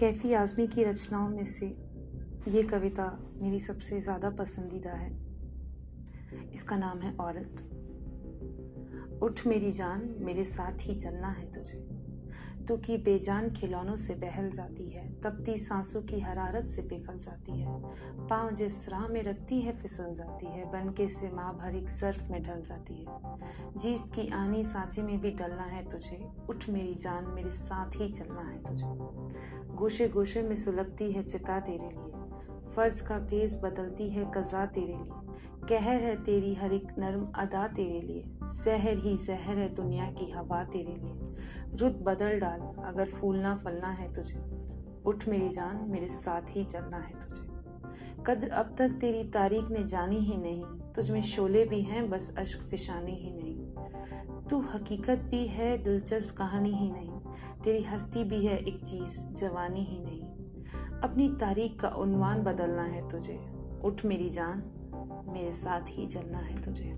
कैफी आज़मी की रचनाओं में से ये कविता मेरी सबसे ज़्यादा पसंदीदा है। इसका नाम है औरत। उठ मेरी जान, मेरे साथ ही चलना है तुझे। तू की बेजान खिलौनों से बहल जाती है, तपती सांसों की हरारत से पिघल जाती है। पाँव जिस राह में रखती है, फिसल जाती है, बनके से माँ भर एक सर्फ में ढल जाती है। जीत की आनी सांचे में भी डलना है तुझे, उठ मेरी जान, मेरे साथ ही चलना है तुझे। गोशे गोशे में सुलगती है चिता तेरे लिए। फ़र्ज़ का भेस बदलती है कजा तेरे लिए। कहर है तेरी हर एक नर्म अदा तेरे लिए। सहर ही जहर है दुनिया की हवा तेरे लिए। रुत बदल डाल, अगर फूलना फलना है तुझे। उठ मेरी जान, मेरे साथ ही चलना है तुझे। कद्र अब तक तेरी तारीख ने जानी ही नहीं। तुझ में शोले भी हैं, बस अश्क फिशानी ही नहीं। तू हकीकत भी है, दिलचस्प कहानी ही नहीं। तेरी हस्ती भी है, एक चीज़ जवानी ही नहीं। अपनी तारीख का उन्वान बदलना है तुझे। उठ मेरी जान, मेरे साथ ही चलना है तुझे।